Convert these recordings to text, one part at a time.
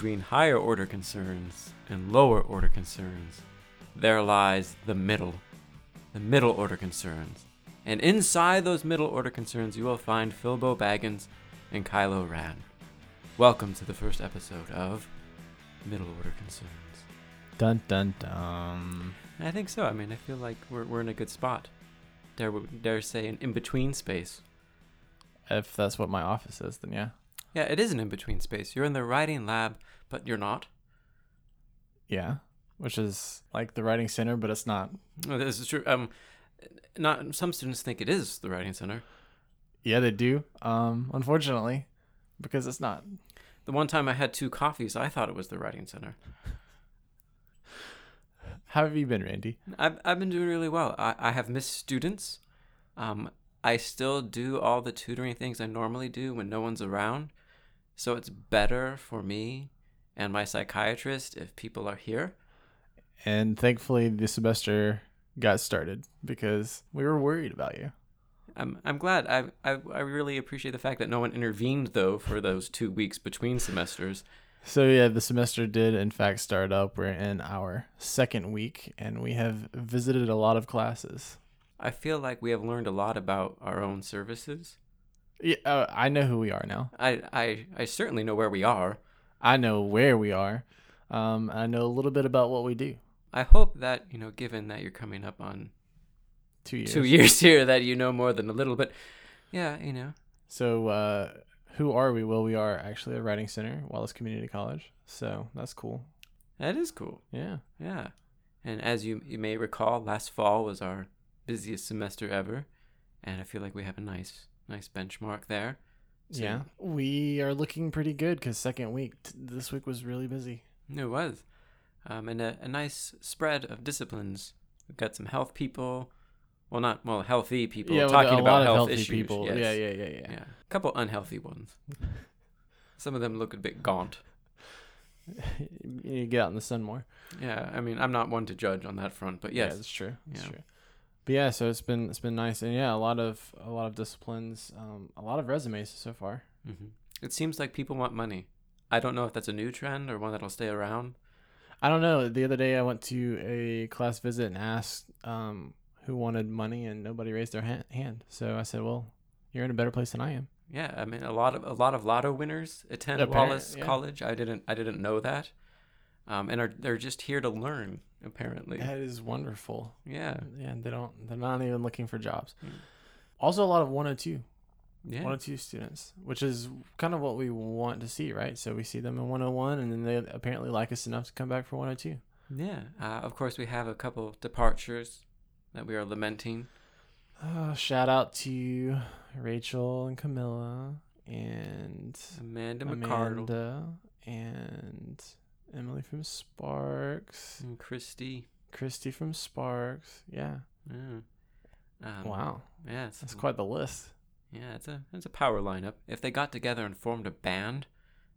between higher order concerns and lower order concerns, there lies the middle, the middle order concerns. And inside those middle order concerns, you will find Philbo Baggins and Kylo Ran. Welcome to the first episode of Middle Order Concerns. Dun dun dun. I think so. I mean, I feel like we're, we're in a good spot. Dare, dare say an in between space. If that's what my office is, then yeah. Yeah, it is an in between space. You're in the writing lab, but you're not. Yeah. Which is like the writing center, but it's not. Oh, this is true. Um, not some students think it is the writing center. Yeah, they do. Um, unfortunately, because it's not. The one time I had two coffees, I thought it was the writing center. How have you been, Randie? I've I've been doing really well. I, I have missed students. Um, I still do all the tutoring things I normally do when no one's around. So it's better for me and my psychiatrist if people are here. And thankfully, the semester got started because we were worried about you. I'm I'm glad. I, I I really appreciate the fact that no one intervened though for those two weeks between semesters. So yeah, the semester did in fact start up. We're in our second week, and we have visited a lot of classes. I feel like we have learned a lot about our own services. Yeah, uh, I know who we are now. I I I certainly know where we are. I know where we are. Um, I know a little bit about what we do. I hope that you know, given that you're coming up on Two years. two years here, that you know more than a little But Yeah, you know. So, uh, who are we? Well, we are actually a writing center, Wallace Community College. So that's cool. That is cool. Yeah. Yeah. And as you you may recall, last fall was our busiest semester ever, and I feel like we have a nice nice benchmark there. So- Yeah. We are looking pretty good because second week, this week was really busy. It was. Um, and a, a nice spread of disciplines. We've got some health people. Well, not, well, healthy people yeah, talking about health issues. people. yes. Yeah, yeah, yeah, yeah, Yeah. A couple unhealthy ones. some of them look a bit gaunt. you get out in the sun more. Yeah, I mean, I'm not one to judge on that front, but Yeah, yes. that's true. That's Yeah. true. But yeah, so it's been it's been nice, and yeah, a lot of a lot of disciplines, um, a lot of resumes so far. hmm It seems like people want money. I don't know if that's a new trend or one that'll stay around. I don't know. The other day, I went to a class visit and asked um, who wanted money, and nobody raised their ha- hand. So I said, "Well, you're in a better place than I am." Yeah, I mean, a lot of a lot of lotto winners attend Wallace yeah. College. I didn't I didn't know that, um, and are they're just here to learn apparently. That is wonderful. Yeah, Yeah, they don't. They're not even looking for jobs. Mm. Also, a lot of 102, yeah. 102 students, which is kind of what we want to see, right? So we see them in 101, and then they apparently like us enough to come back for 102. Yeah, uh, of course we have a couple departures that we are lamenting. Uh, shout out to Rachel and Camilla and Amanda McCardle Amanda and Emily from Sparks, and Christy. Christy from Sparks. Yeah. Yeah. Um, wow, Yeah, it's, that's quite the list. yeah, it's a it's a power lineup. If they got together and formed a band,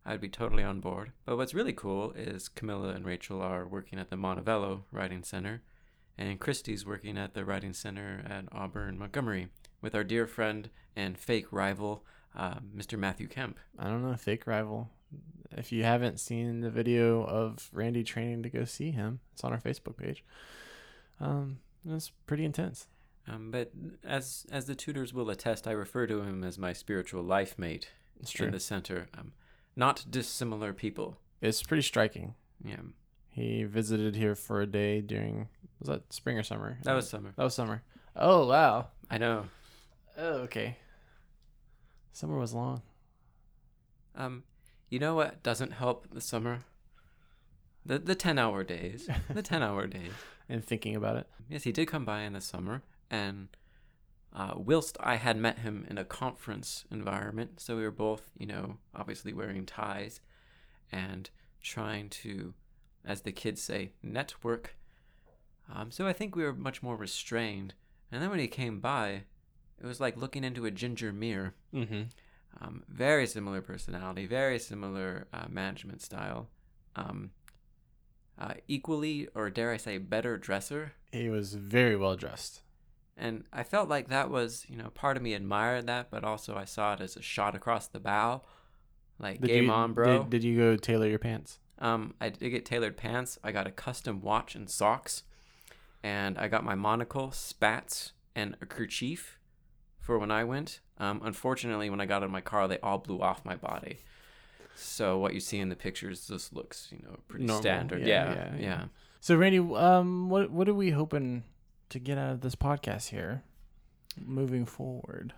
I'd be totally on board. But what's really cool is Camilla and Rachel are working at the Montevallo Writing Center, and Christy's working at the Writing Center at Auburn Montgomery with our dear friend and fake rival, uh, Mr. Matthew Kemp. I don't know, fake rival. If you haven't seen the video of Randie training to go see him, it's on our Facebook page. Um, it's pretty intense. Um, but as as the tutors will attest, I refer to him as my spiritual life mate It's true. in the center. Um, not dissimilar people. It's pretty striking. Yeah, He visited here for a day during was that spring or summer? that was summer. that was summer. Oh wow. I know. Oh okay. Summer was long. Um, you know what doesn't help the summer? The the ten hour days. The ten hour days. And thinking about it. Yes, he did come by in the summer, and uh, whilst I had met him in a conference environment, so we were both, you know, obviously wearing ties and trying to, as the kids say, network. Um, so I think we were much more restrained. And then when he came by, it was like looking into a ginger mirror. Mm-hmm. Um, very similar personality, very similar uh, management style. Um, uh, equally, or dare I say, better dresser. He was very well dressed. And I felt like that was, you know, part of me admired that, but also I saw it as a shot across the bow Like Did game you, on, bro. Did, did you go tailor your pants? Um, I did get tailored pants. I got a custom watch and socks, and I got my monocle, spats, and a kerchief for when I went. Um, unfortunately, when I got in my car, they all blew off my body. So what you see in the pictures just looks, you know, pretty Normal. standard. Yeah, Yeah, yeah, yeah. yeah. So Randie, um, what what are we hoping to get out of this podcast here, moving forward?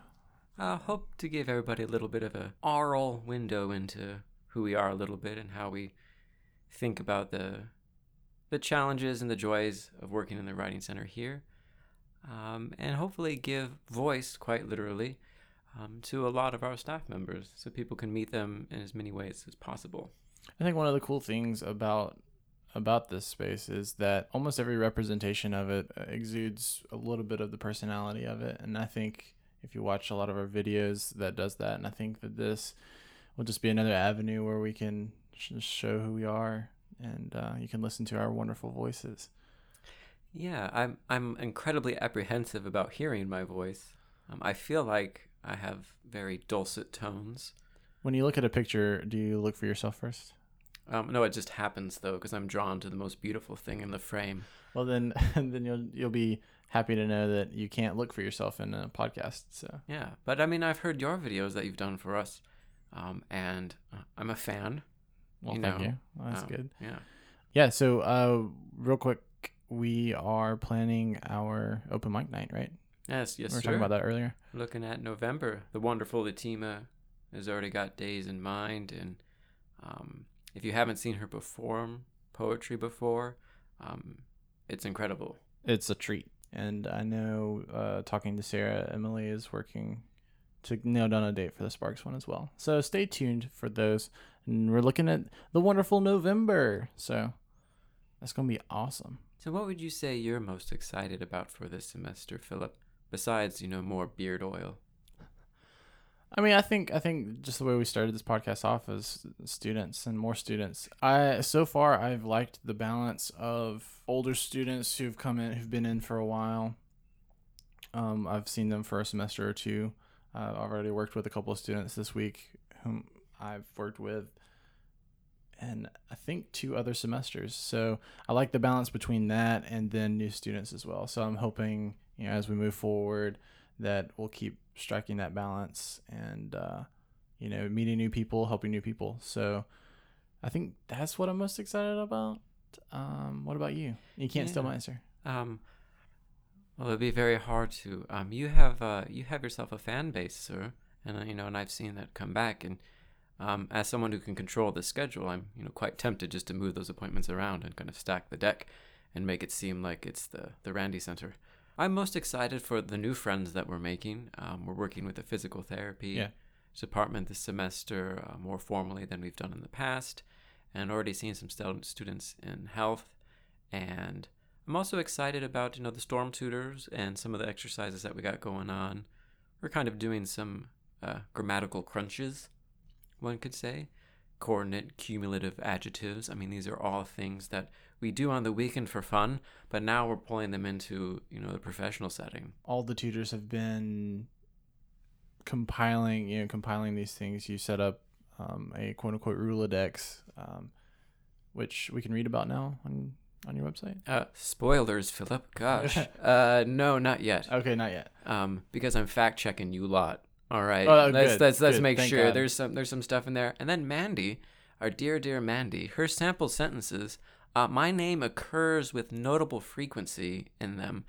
I hope to give everybody a little bit of a oral window into who we are a little bit and how we think about the the challenges and the joys of working in the writing center here, um, and hopefully give voice, quite literally, um, to a lot of our staff members, so people can meet them in as many ways as possible. I think one of the cool things about about this space is that almost every representation of it uh, exudes a little bit of the personality of it, and I think if you watch a lot of our videos, that does that, and I think that this will just be another avenue where we can sh- show who we are, and uh, you can listen to our wonderful voices. Yeah, I'm I'm incredibly apprehensive about hearing my voice. Um, I feel like I have very dulcet tones. When you look at a picture, do you look for yourself first? Um, no, it just happens though, because I'm drawn to the most beautiful thing in the frame. Well, then, then you'll you'll be happy to know that you can't look for yourself in a podcast. So Yeah, but I mean, I've heard your videos that you've done for us, um, and uh, I'm a fan. well, You thank know, you. Well, that's Um, good. Yeah. Yeah. So, uh, real quick, we are planning our open mic night, right? Yes, yes, we were sir. talking about that earlier. Looking at November, the wonderful Latima has already got days in mind, and um, if you haven't seen her perform poetry before, um, it's incredible. It's a treat, and I know uh, talking to Sarah, Emily is working to nail down a date for the Sparks one as well. So stay tuned for those. And we're looking at the wonderful November. So that's gonna be awesome. So, what would you say you're most excited about for this semester, Phillip? Besides, you know, more beard oil. I mean, I think I think just the way we started this podcast off as students and more students. I so far I've liked the balance of older students who've come in who've been in for a while. Um, I've seen them for a semester or two. Uh, I've already worked with a couple of students this week whom I've worked with, and I think two other semesters. So I like the balance between that and then new students as well. So I'm hoping you know as we move forward that we'll keep striking that balance and uh, you know meeting new people helping new people so i think that's what i'm most excited about um, what about you you can't steal my answer Um, well, it'd be very hard to. Um, you have uh, you have yourself a fan base, sir, and uh, you know, and I've seen that come back. And um, as someone who can control the schedule, I'm you know quite tempted just to move those appointments around and kind of stack the deck, and make it seem like it's the the Randie Center. I'm most excited for the new friends that we're making. Um, we're working with the physical therapy Yeah. department this semester uh, more formally than we've done in the past, and already seeing some stel- students in health and I'm also excited about you know the storm tutors and some of the exercises that we got going on. We're kind of doing some uh, grammatical crunches, one could say, coordinate cumulative adjectives. I mean, these are all things that we do on the weekend for fun, but now we're pulling them into you know the professional setting. all the tutors have been compiling you know compiling these things you set up um, a quote unquote Rolodex um, which we can read about now on on your website Uh, spoilers, Phillip. Gosh, uh, no, not yet. okay not yet um, because I'm fact checking you lot. All right, Oh, let's good, let's let's good, make thank sure God. there's some there's some stuff in there. And then Mandy, our dear dear Mandy, her sample sentences. Uh, my name occurs with notable frequency in them,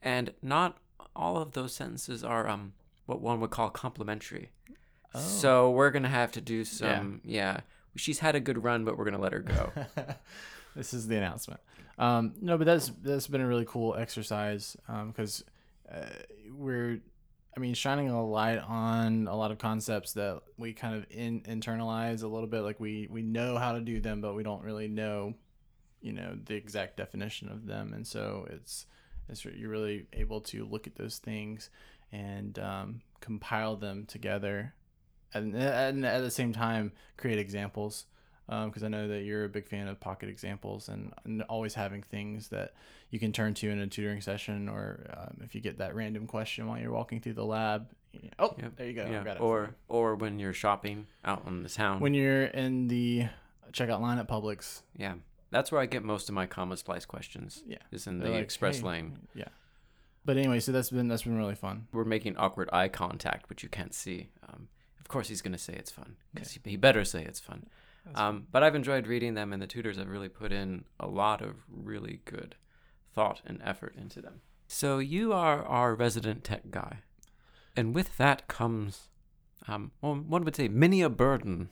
and not all of those sentences are um what one would call complimentary. Oh. So we're gonna have to do some yeah. She's had a good run, but we're gonna let her go. this is the announcement. Um, no, but that's that's been a really cool exercise because uh, we're, I mean, shining a light on a lot of concepts that we kind of in, internalize a little bit. Like we we know how to do them, but we don't really know, you know, the exact definition of them. And so it's it's you're really able to look at those things and um, compile them together, and, and at the same time create examples because I know that you're a big fan of pocket examples and, and always having things that you can turn to in a tutoring session, or um, if you get that random question while you're walking through the lab, Oh, Yep. there you go. Yeah. got it. Or or when you're shopping out in the town. when you're in the checkout line at Publix. yeah, that's where I get most of my comma splice questions. Yeah. is in they're the like, express "Hey." lane. Yeah. But anyway, so that's been that's been really fun. We're making awkward eye contact, which you can't see. Um, of course, he's going to say it's fun because he, he better say it's fun. Um, but I've enjoyed reading them, and the tutors have really put in a lot of really good thought and effort into them. So you are our resident tech guy, and with that comes, um, well, one would say, many a burden.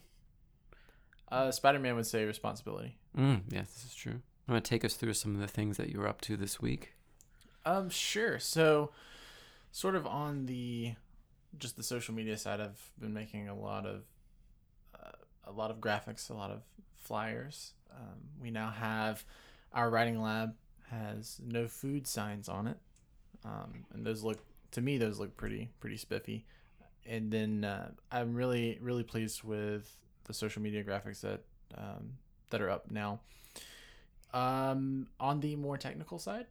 Uh, Spider Man would say responsibility. Mm, yes, this is true. I'm going to take us through some of the things that you were up to this week. Um, sure. So, sort of on the just the social media side, I've been making a lot of a lot of graphics, a lot of flyers. Um, we now have our writing lab has no food signs on it, um, and those look to me those look pretty pretty spiffy. And then uh, I'm really really pleased with the social media graphics that um, that are up now. Um, on the more technical side,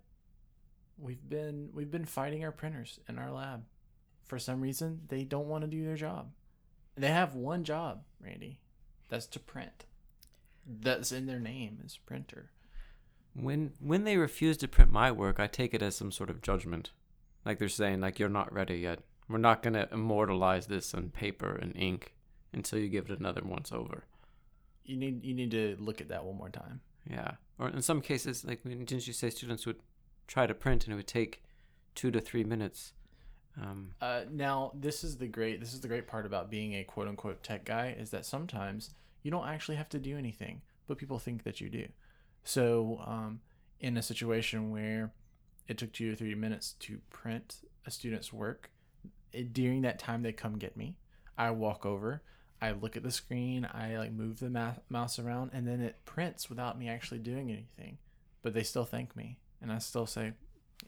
we've been we've been fighting our printers in our lab. For some reason, they don't want to do their job. They have one job, Randie. That's to print. That's in their name is printer. When when they refuse to print my work, I take it as some sort of judgment. Like they're saying, like you're not ready yet. We're not gonna immortalize this on paper and ink until you give it another once over. You need you need to look at that one more time. Yeah. Or in some cases, like when- didn't you say students would try to print and it would take two to three minutes? Um, Uh, now this is the great this is the great part about being a quote unquote tech guy is that sometimes you don't actually have to do anything, but people think that you do. So um, in a situation where it took two or three minutes to print a student's work, it, during that time they come get me. I walk over, I look at the screen, I like move the ma- mouse around, and then it prints without me actually doing anything. But they still thank me, and I still say,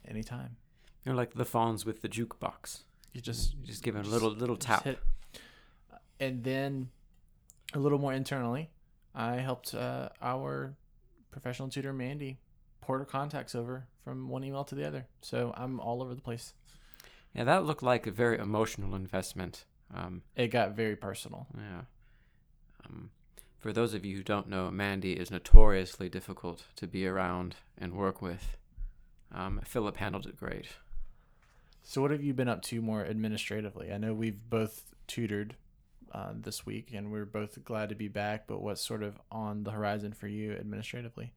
anytime. You're like the Fonz with the jukebox. You just You just give it a little little tap. hit- And then a little more internally, I helped uh, our professional tutor Mandy port her contacts over from one email to the other. So I'm all over the place. Yeah, that looked like a very emotional investment. Um, It got very personal. Yeah. Um, for those of you who don't know, Mandy is notoriously difficult to be around and work with. Um, Phillip handled it great. So what have you been up to more administratively? I know we've both tutored uh, this week, and we're both glad to be back. But what's sort of on the horizon for you administratively?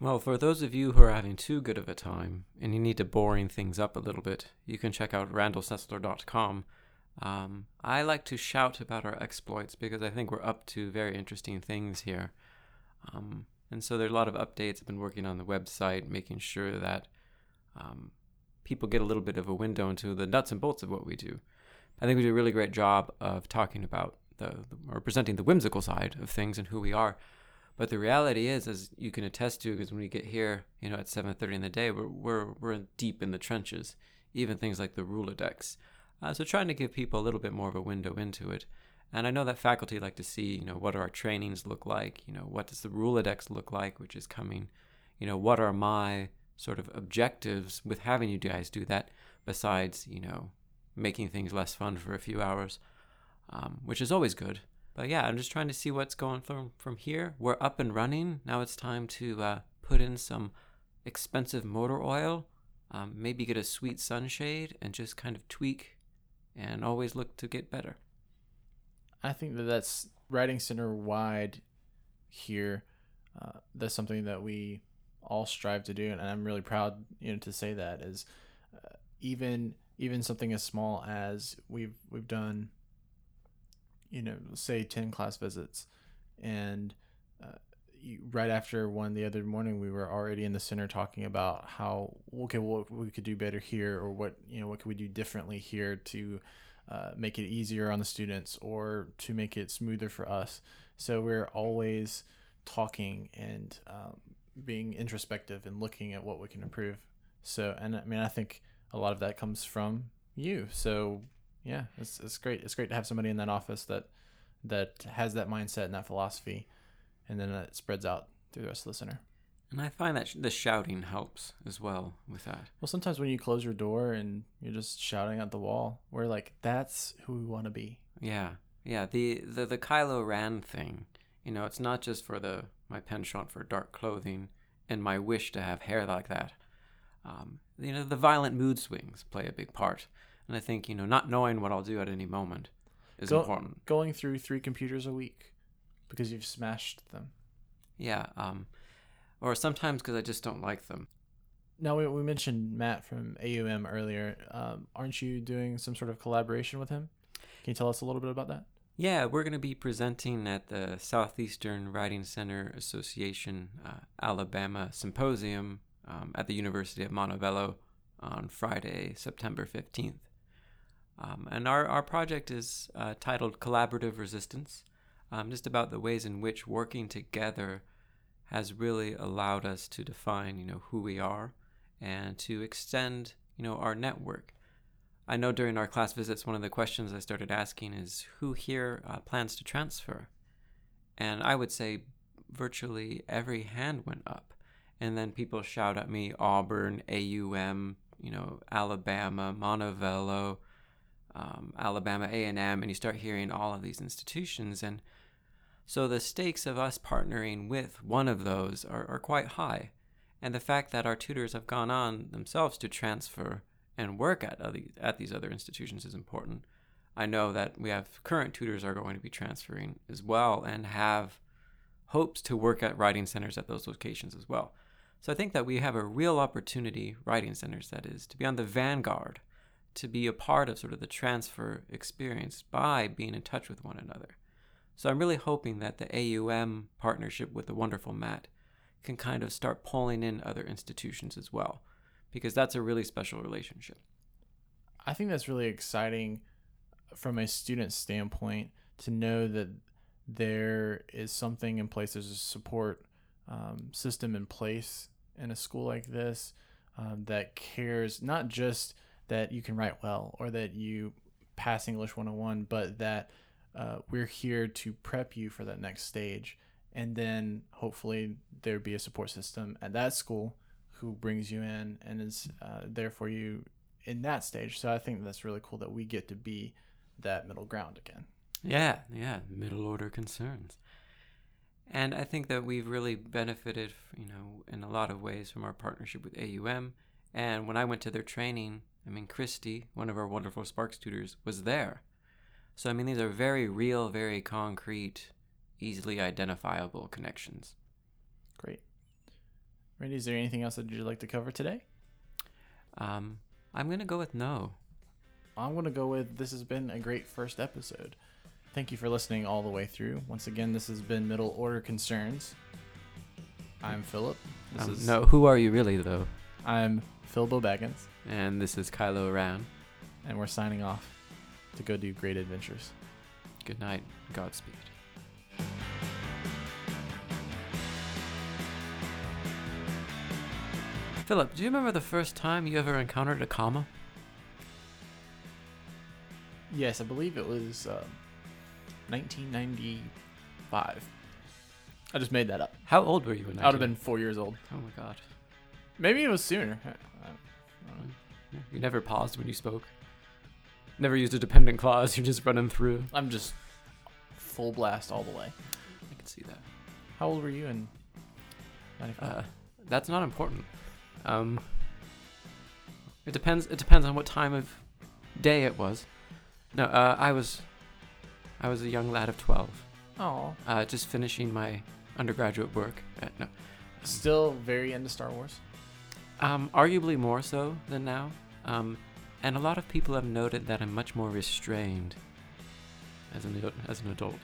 Well, for those of you who are having too good of a time and you need to boring things up a little bit, you can check out randallsessler.com. Um, I like to shout about our exploits because I think we're up to very interesting things here. Um, and so there are a lot of updates. I've been working on the website, making sure that um, people get a little bit of a window into the nuts and bolts of what we do. I think we do a really great job of talking about the, or presenting the whimsical side of things and who we are. But the reality is, as you can attest to, because when we get here, you know, at 7:30 in the day, we're we're we're deep in the trenches. Even things like the Rolodex. Uh, so trying to give people a little bit more of a window into it. And I know that faculty like to see, you know, what do our trainings look like? You know, what does the Rolodex look like, which is coming? You know, what are my sort of objectives with having you guys do that? Besides, you know, making things less fun for a few hours, um, which is always good. But yeah, I'm just trying to see what's going from from here. We're up and running. Now it's time to uh, put in some expensive motor oil, um, maybe get a sweet sunshade, and just kind of tweak, and always look to get better. I think that that's writing center wide here. Uh, that's something that we all strive to do, and I'm really proud, you know, to say that is uh, even even something as small as we've we've done, you know, say ten class visits, and uh, right after one the other morning, we were already in the center talking about how okay, what we could do better here, or what you know, what could we do differently here to uh, make it easier on the students or to make it smoother for us. So we're always talking and um, being introspective and looking at what we can improve. So, and I mean, I think a lot of that comes from you. So, yeah, it's, it's great. It's great to have somebody in that office that that has that mindset and that philosophy, and then it spreads out through the rest of the center. And I find that sh- the shouting helps as well with that. Well, sometimes when you close your door and you're just shouting at the wall, we're like, that's who we want to be. Yeah, yeah. The the the Kylo Ren thing. You know, it's not just for the my penchant for dark clothing and my wish to have hair like that. Um, you know, the violent mood swings play a big part, and I think you know, not knowing what I'll do at any moment is Go- important. Going through three computers a week because you've smashed them. Yeah. Um, or sometimes because I just don't like them. Now, we, we mentioned Matt from AUM earlier. Um, aren't you doing some sort of collaboration with him? Can you tell us a little bit about that? Yeah, we're going to be presenting at the Southeastern Writing Center Association uh, Alabama Symposium um, at the University of Montevallo on Friday, September 15th. Um, and our, our project is uh, titled Collaborative Resistance, um, just about the ways in which working together has really allowed us to define, you know, who we are and to extend, you know, our network. I know during our class visits, one of the questions I started asking is who here uh, plans to transfer? And I would say virtually every hand went up. And then people shout at me Auburn, AUM, you know, Alabama, Montevallo, um, Alabama A&M, and you start hearing all of these institutions. And so the stakes of us partnering with one of those are, are quite high. And the fact that our tutors have gone on themselves to transfer and work at at these other institutions is important. I know that we have current tutors are going to be transferring as well and have hopes to work at writing centers at those locations as well. So I think that we have a real opportunity, writing centers that is, to be on the vanguard, to be a part of sort of the transfer experience by being in touch with one another. So I'm really hoping that the AUM partnership with the wonderful Matt can kind of start pulling in other institutions as well because that's a really special relationship. I think that's really exciting from a student standpoint to know that there is something in place, there's a support um, system in place in a school like this um, that cares not just that you can write well or that you pass English 101, but that uh, we're here to prep you for that next stage. And then hopefully there be a support system at that school who brings you in and is uh, there for you in that stage. So I think that's really cool that we get to be that middle ground again. Yeah, yeah, middle order concerns. And I think that we've really benefited, you know, in a lot of ways from our partnership with AUM. And when I went to their training, I mean, Christy, one of our wonderful Sparks tutors, was there. So, I mean, these are very real, very concrete, easily identifiable connections. Great. Randie, is there anything else that you'd like to cover today? Um, I'm going to go with no. I'm going to go with this has been a great first episode. Thank you for listening all the way through. Once again, this has been Middle Order Concerns. I'm Phillip. Um, is no, who are you really, though? I'm Phil Baggins, And this is Kylo Ran. and we're signing off to go do great adventures. Good night. Godspeed. Phillip, do you remember the first time you ever encountered a comma? Yes, I believe it was um, 1995. I just made that up. How old were you when I would have been four years old. Oh my god. Maybe it was sooner. You never paused when you spoke. Never used a dependent clause. You're just running through. I'm just full blast all the way. I can see that. How old were you in 95? Uh, that's not important. Um, it depends. It depends on what time of day it was. No, uh, I was, I was a young lad of twelve, oh, uh, just finishing my undergraduate work. At, no, still very into Star Wars. um, arguably more so than now. Um, and a lot of people have noted that I'm much more restrained as an as an adult.